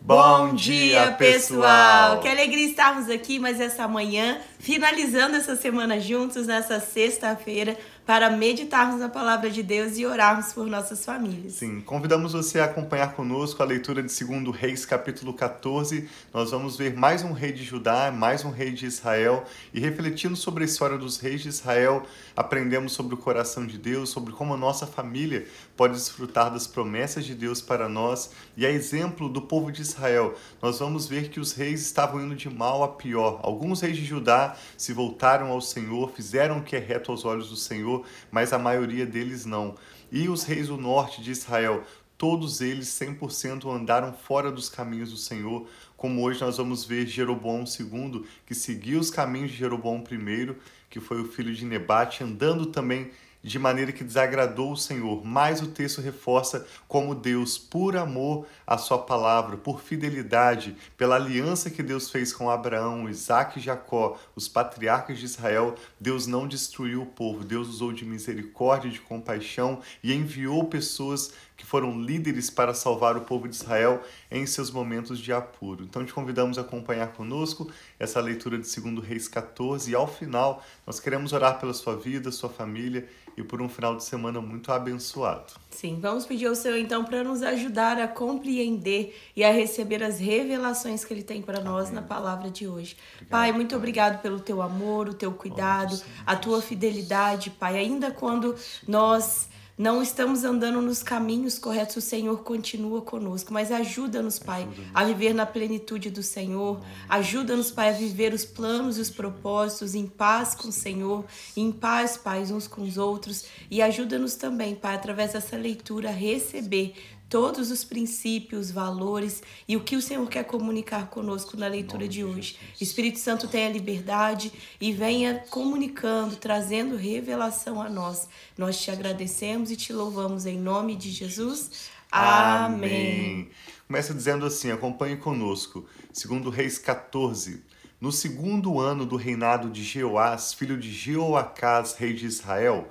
Bom dia, pessoal! Que alegria estarmos aqui mais essa manhã, finalizando essa semana juntos, nessa sexta-feira, para meditarmos na palavra de Deus e orarmos por nossas famílias. Sim, convidamos você a acompanhar conosco a leitura de 2 Reis, capítulo 14. Nós vamos ver mais um rei de Judá, mais um rei de Israel e refletindo sobre a história dos reis de Israel, aprendemos sobre o coração de Deus, sobre como a nossa família pode desfrutar das promessas de Deus para nós e a exemplo do povo de Israel. Nós vamos ver que os reis estavam indo de mal a pior. Alguns reis de Judá se voltaram ao Senhor, fizeram o que é reto aos olhos do Senhor mas a maioria deles não. E os reis do norte de Israel, todos eles 100% andaram fora dos caminhos do Senhor, como hoje nós vamos ver Jeroboão II, que seguiu os caminhos de Jeroboão I, que foi o filho de Nebate, andando também de maneira que desagradou o Senhor. Mas o texto reforça como Deus, por amor à sua palavra, por fidelidade, pela aliança que Deus fez com Abraão, Isaac e Jacó, os patriarcas de Israel, Deus não destruiu o povo. Deus usou de misericórdia, de compaixão e enviou pessoas que foram líderes para salvar o povo de Israel em seus momentos de apuro. Então te convidamos a acompanhar conosco essa leitura de 2 Reis 14 e ao final nós queremos orar pela sua vida, sua família e por um final de semana muito abençoado. Sim, vamos pedir ao Senhor então para nos ajudar a compreender e a receber as revelações que Ele tem para nós na palavra de hoje. Obrigado, pai, muito pai. obrigado pelo teu amor, o teu cuidado, a tua fidelidade, Pai. Ainda quando nós não estamos andando nos caminhos corretos, o Senhor continua conosco. Mas ajuda-nos, Pai, ajuda a viver na plenitude do Senhor. Ajuda-nos, Pai, a viver os planos e os propósitos em paz com o Senhor, em paz, Pai, uns com os outros. E ajuda-nos também, Pai, através dessa leitura, a receber todos os princípios, valores e o que o Senhor quer comunicar conosco na leitura de hoje. Espírito Santo tenha liberdade e venha comunicando, trazendo revelação a nós. Nós te agradecemos e te louvamos em nome de Jesus. Amém. Começa dizendo assim: acompanhe conosco. Segundo Reis 14. No segundo ano do reinado de Jeoás, filho de Jeoacás, rei de Israel,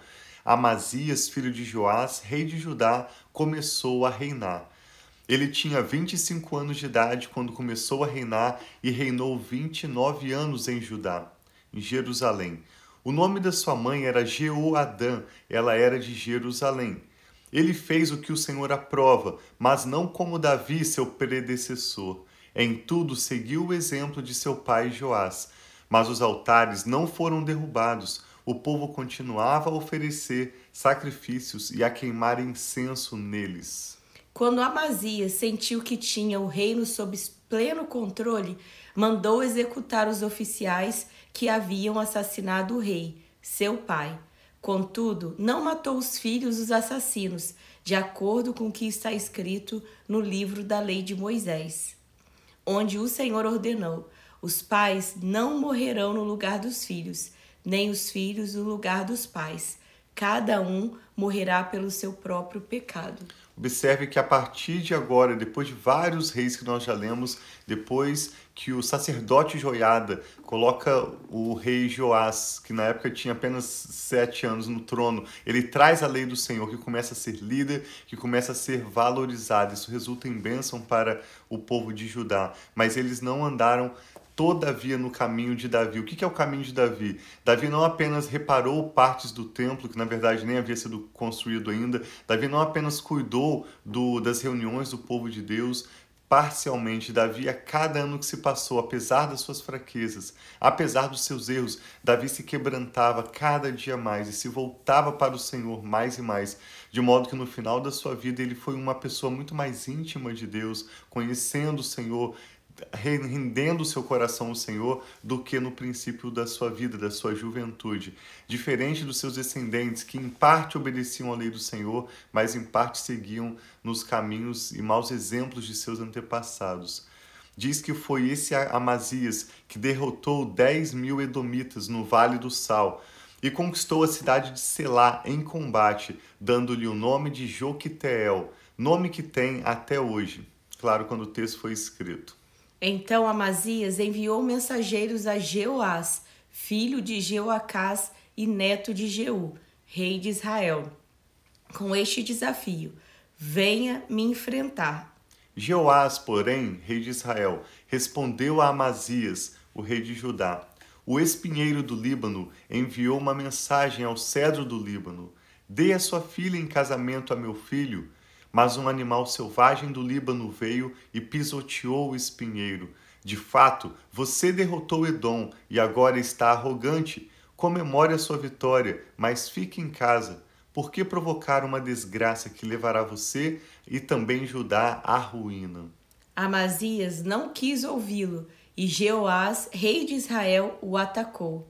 Amazias, filho de Joás, rei de Judá, começou a reinar. Ele tinha 25 anos de idade quando começou a reinar e reinou 29 anos em Judá, em Jerusalém. O nome da sua mãe era Jeoadã, ela era de Jerusalém. Ele fez o que o Senhor aprova, mas não como Davi, seu predecessor. Em tudo seguiu o exemplo de seu pai Joás. Mas os altares não foram derrubados, o povo continuava a oferecer sacrifícios e a queimar incenso neles. Quando Amazias sentiu que tinha o reino sob pleno controle, mandou executar os oficiais que haviam assassinado o rei, seu pai. Contudo, não matou os filhos dos assassinos, de acordo com o que está escrito no livro da lei de Moisés, onde o Senhor ordenou: os pais não morrerão no lugar dos filhos, nem os filhos no lugar dos pais. Cada um morrerá pelo seu próprio pecado. Observe que a partir de agora, depois de vários reis que nós já lemos, depois que o sacerdote Joiada coloca o rei Joás, que na época tinha apenas sete anos no trono, ele traz a lei do Senhor, que começa a ser líder, que começa a ser valorizada. Isso resulta em bênção para o povo de Judá. Mas eles não andaram todavia no caminho de Davi. O que é o caminho de Davi? Davi não apenas reparou partes do templo, que na verdade nem havia sido construído ainda, Davi não apenas cuidou do, das reuniões do povo de Deus, parcialmente. Davi, a cada ano que se passou, apesar das suas fraquezas, apesar dos seus erros, Davi se quebrantava cada dia mais e se voltava para o Senhor mais e mais, de modo que no final da sua vida ele foi uma pessoa muito mais íntima de Deus, conhecendo o Senhor, rendendo seu coração ao Senhor do que no princípio da sua vida, da sua juventude. Diferente dos seus descendentes, que em parte obedeciam à lei do Senhor, mas em parte seguiam nos caminhos e maus exemplos de seus antepassados. Diz que foi esse Amazias que derrotou 10 mil edomitas no Vale do Sal e conquistou a cidade de Selá em combate, dando-lhe o nome de Joquiteel, nome que tem até hoje. Claro, quando o texto foi escrito. Então Amazias enviou mensageiros a Jeoás, filho de Jeoacás e neto de Jeú, rei de Israel, com este desafio: Venha me enfrentar. Jeoás, porém, rei de Israel, respondeu a Amazias, o rei de Judá: O espinheiro do Líbano enviou uma mensagem ao cedro do Líbano: Dê a sua filha em casamento a meu filho. Mas um animal selvagem do Líbano veio e pisoteou o espinheiro. De fato, você derrotou Edom e agora está arrogante. Comemore a sua vitória, mas fique em casa. Por que provocar uma desgraça que levará você e também Judá à ruína? Amazias não quis ouvi-lo e Jeoás, rei de Israel, o atacou.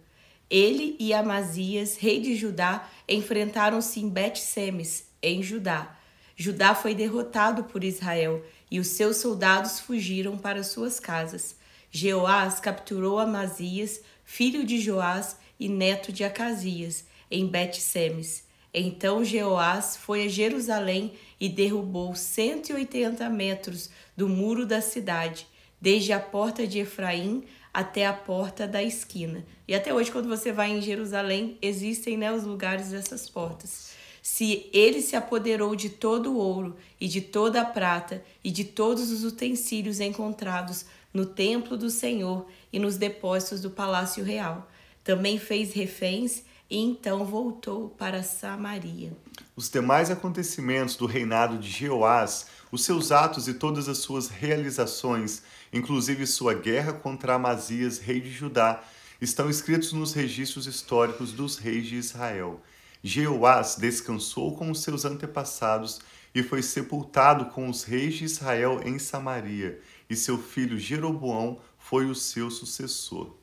Ele e Amazias, rei de Judá, enfrentaram-se em Bet-Semes, em Judá. Judá foi derrotado por Israel e os seus soldados fugiram para suas casas. Jeoás capturou Amazias, filho de Joás e neto de Acasias, em Bet-Semes. Então Jeoás foi a Jerusalém e derrubou 180 metros do muro da cidade desde a porta de Efraim até a porta da esquina. E até hoje, quando você vai em Jerusalém, existem né, os lugares dessas portas. Se ele se apoderou de todo o ouro e de toda a prata e de todos os utensílios encontrados no templo do Senhor e nos depósitos do palácio real. Também fez reféns e então voltou para Samaria. Os demais acontecimentos do reinado de Jeoás, os seus atos e todas as suas realizações, inclusive sua guerra contra Amazias, rei de Judá, estão escritos nos registros históricos dos reis de Israel. Jeoás descansou com os seus antepassados e foi sepultado com os reis de Israel em Samaria, e seu filho Jeroboão foi o seu sucessor.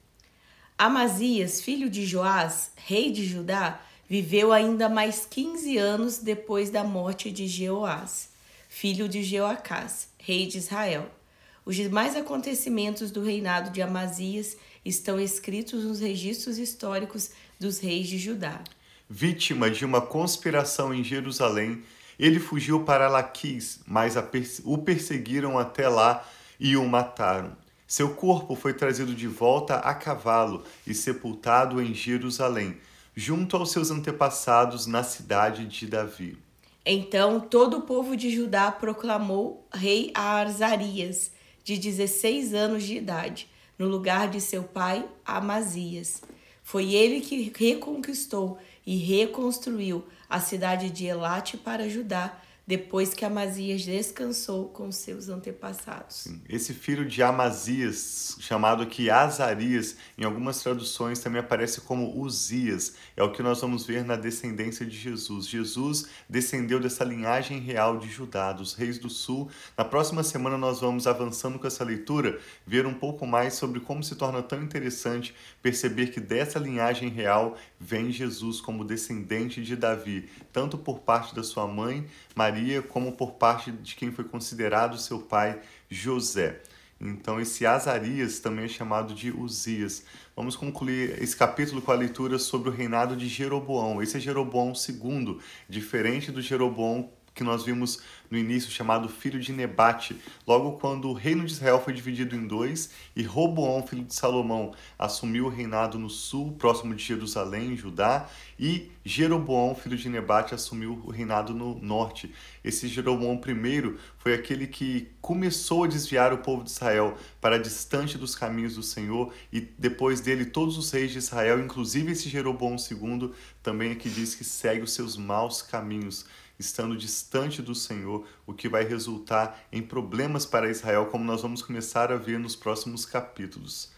Amazias, filho de Joás, rei de Judá, viveu ainda mais quinze anos depois da morte de Jeoás, filho de Jeoacás, rei de Israel. Os demais acontecimentos do reinado de Amazias estão escritos nos registros históricos dos reis de Judá. Vítima de uma conspiração em Jerusalém, ele fugiu para Laquis, mas o perseguiram até lá e o mataram. Seu corpo foi trazido de volta a cavalo e sepultado em Jerusalém, junto aos seus antepassados na cidade de Davi. Então todo o povo de Judá proclamou rei Arzarias, de 16 anos de idade, no lugar de seu pai Amazias. Foi ele que reconquistou e reconstruiu a cidade de Elate para Judá depois que Amazias descansou com seus antepassados. Sim. Esse filho de Amazias, chamado aqui Azarias, em algumas traduções também aparece como Uzias. É o que nós vamos ver na descendência de Jesus. Jesus descendeu dessa linhagem real de Judá, dos reis do sul. Na próxima semana nós vamos avançando com essa leitura, ver um pouco mais sobre como se torna tão interessante perceber que dessa linhagem real vem Jesus como descendente de Davi, tanto por parte da sua mãe, Maria, como por parte de quem foi considerado seu pai, José. Então, esse Azarias também é chamado de Uzias. Vamos concluir esse capítulo com a leitura sobre o reinado de Jeroboão. Esse é Jeroboão II, diferente do Jeroboão que nós vimos no início, chamado filho de Nebate, logo quando o reino de Israel foi dividido em dois e Roboão, filho de Salomão, assumiu o reinado no sul, próximo de Jerusalém, Judá, e Jeroboão, filho de Nebate, assumiu o reinado no norte. Esse Jeroboão I foi aquele que começou a desviar o povo de Israel para distante dos caminhos do Senhor, e depois dele todos os reis de Israel, inclusive esse Jeroboão II, também é que diz que segue os seus maus caminhos estando distante do Senhor, o que vai resultar em problemas para Israel, como nós vamos começar a ver nos próximos capítulos.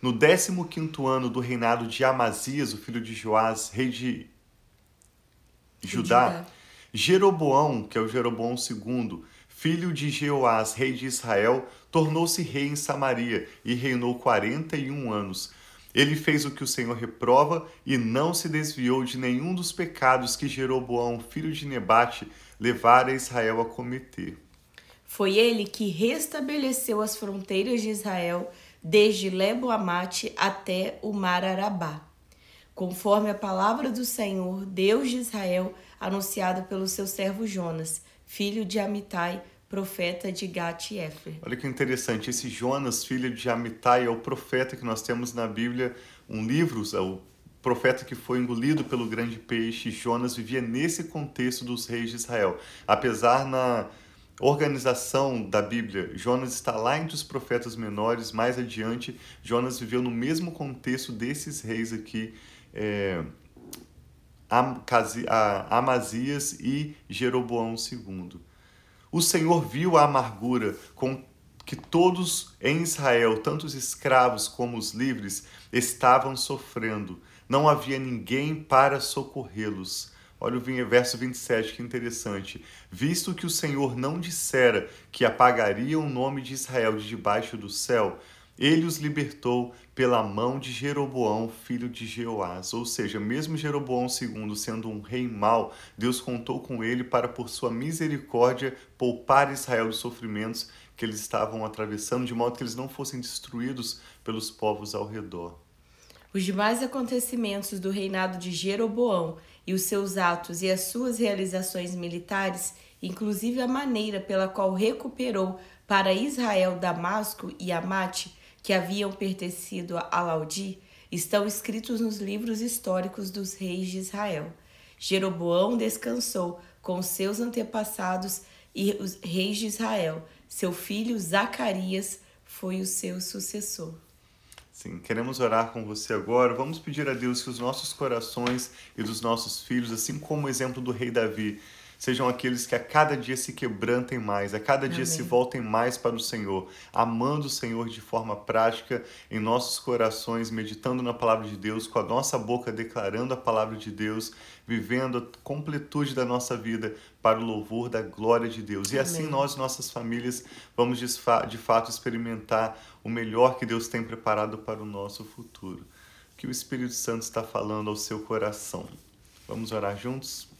No 15º ano do reinado de Amazias, o filho de Joás, rei de Judá, Jeroboão, que é o Jeroboão II, filho de Jeoás, rei de Israel, tornou-se rei em Samaria e reinou 41 anos. Ele fez o que o Senhor reprova e não se desviou de nenhum dos pecados que Jeroboão, filho de Nebate, levara Israel a cometer. Foi ele que restabeleceu as fronteiras de Israel desde Lebo-Amate até o Mar Arabá, conforme a palavra do Senhor, Deus de Israel, anunciada pelo seu servo Jonas, filho de Amitai, profeta de Gat e Efer. Olha que interessante, esse Jonas, filho de Amitai, é o profeta que nós temos na Bíblia, um livro, é o profeta que foi engolido pelo grande peixe. Jonas vivia nesse contexto dos reis de Israel. Apesar na organização da Bíblia, Jonas está lá entre os profetas menores, mais adiante, Jonas viveu no mesmo contexto desses reis aqui, é, Amazias e Jeroboão II. O Senhor viu a amargura com que todos em Israel, tanto os escravos como os livres, estavam sofrendo. Não havia ninguém para socorrê-los. Olha o verso 27, que interessante. Visto que o Senhor não dissera que apagaria o nome de Israel de debaixo do céu, ele os libertou pela mão de Jeroboão, filho de Jeoás. Ou seja, mesmo Jeroboão II sendo um rei mau, Deus contou com ele para, por sua misericórdia, poupar Israel dos sofrimentos que eles estavam atravessando, de modo que eles não fossem destruídos pelos povos ao redor. Os demais acontecimentos do reinado de Jeroboão e os seus atos e as suas realizações militares, inclusive a maneira pela qual recuperou para Israel Damasco e Amate, que haviam pertencido a Laudi, estão escritos nos livros históricos dos reis de Israel. Jeroboão descansou com seus antepassados e os reis de Israel. Seu filho Zacarias foi o seu sucessor. Sim, queremos orar com você agora. Vamos pedir a Deus que os nossos corações e dos nossos filhos, assim como o exemplo do rei Davi, sejam aqueles que a cada dia se quebrantem mais, a cada dia Amém. se voltem mais para o Senhor, amando o Senhor de forma prática em nossos corações, meditando na palavra de Deus, com a nossa boca declarando a palavra de Deus, vivendo a completude da nossa vida para o louvor da glória de Deus. E assim nós e nossas famílias vamos de fato experimentar o melhor que Deus tem preparado para o nosso futuro. Que o Espírito Santo está falando ao seu coração. Vamos orar juntos?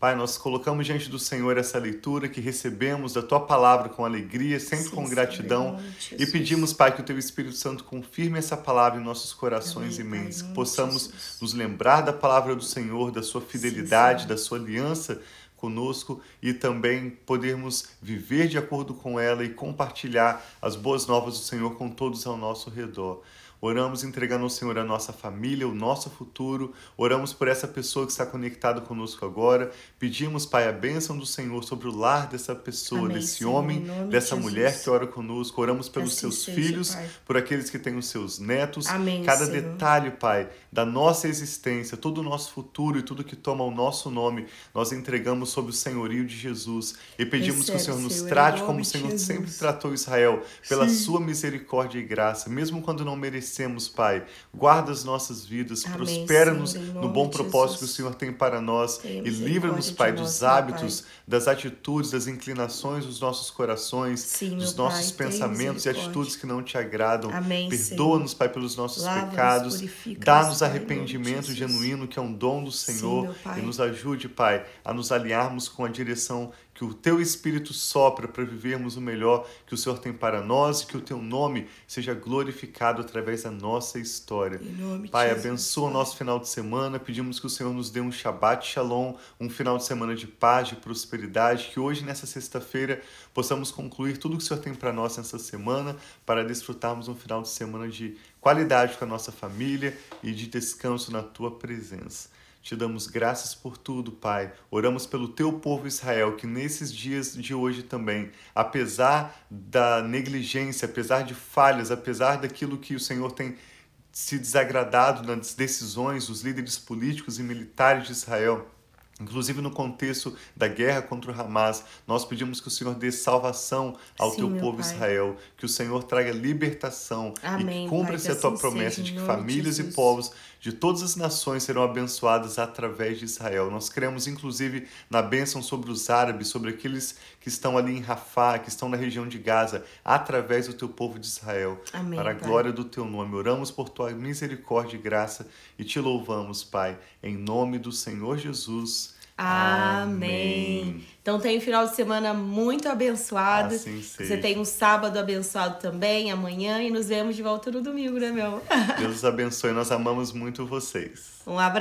Pai, nós colocamos diante do Senhor essa leitura que recebemos da tua palavra com alegria, sempre Sim, com gratidão, Senhor, e pedimos, Pai, que o teu Espírito Santo confirme essa palavra em nossos corações Amém, e mentes, que possamos Jesus. nos lembrar da palavra do Senhor, da sua fidelidade, Sim, da sua aliança conosco e também podermos viver de acordo com ela e compartilhar as boas novas do Senhor com todos ao nosso redor. Oramos entregando ao Senhor a nossa família, o nosso futuro. Oramos por essa pessoa que está conectada conosco agora. Pedimos, Pai, a bênção do Senhor sobre o lar dessa pessoa, Amém, desse Senhor, homem, dessa de mulher que ora conosco. Oramos pelos assim seus seja, filhos, pai. por aqueles que têm os seus netos. Amém, Cada Senhor. detalhe, Pai, da nossa existência, todo o nosso futuro e tudo que toma o nosso nome, nós entregamos sob o senhorio de Jesus e pedimos Recebe, que o Senhor nos Senhor, trate como o Senhor sempre tratou Israel, pela Sim. sua misericórdia e graça, mesmo quando não merecemos merecemos, Pai. Guarda as nossas vidas, prospera-nos no bom propósito que o Senhor tem para nós e livra-nos, Pai, dos hábitos, pai. das atitudes, das inclinações dos nossos corações, Sim, dos nossos pai, pensamentos e atitudes que não te agradam. Perdoa-nos, Pai, pelos nossos pecados. Dá-nos arrependimento genuíno, que é um dom do Senhor, Sim, e nos ajude, Pai, a nos alinharmos com a direção que o teu Espírito sopra para vivermos o melhor que o Senhor tem para nós e que o teu nome seja glorificado através da nossa história. Pai, Jesus, abençoa o nosso final de semana. Pedimos que o Senhor nos dê um Shabbat Shalom, um final de semana de paz, de prosperidade. Que hoje, nessa sexta-feira, possamos concluir tudo que o Senhor tem para nós nessa semana, para desfrutarmos um final de semana de qualidade com a nossa família e de descanso na tua presença. Te damos graças por tudo, Pai. Oramos pelo teu povo Israel, que nesses dias de hoje também, apesar da negligência, apesar de falhas, apesar daquilo que o Senhor tem se desagradado nas decisões dos líderes políticos e militares de Israel, Inclusive no contexto da guerra contra o Hamas, nós pedimos que o Senhor dê salvação ao Sim, teu povo pai. Israel, que o Senhor traga libertação Amém, e cumpra-se a tua assim promessa seja, de que famílias e povos de todas as nações serão abençoadas através de Israel. Nós cremos inclusive na bênção sobre os árabes, sobre aqueles que estão ali em Rafá, que estão na região de Gaza, através do teu povo de Israel. Amém, para a pai. glória do teu nome. Oramos por tua misericórdia e graça e te louvamos, Pai, em nome do Senhor Jesus. Amém. Então tem um final de semana muito abençoado. Assim Você tem um sábado abençoado também, amanhã, e nos vemos de volta no domingo, né, meu? Deus abençoe, nós amamos muito vocês. Um abraço.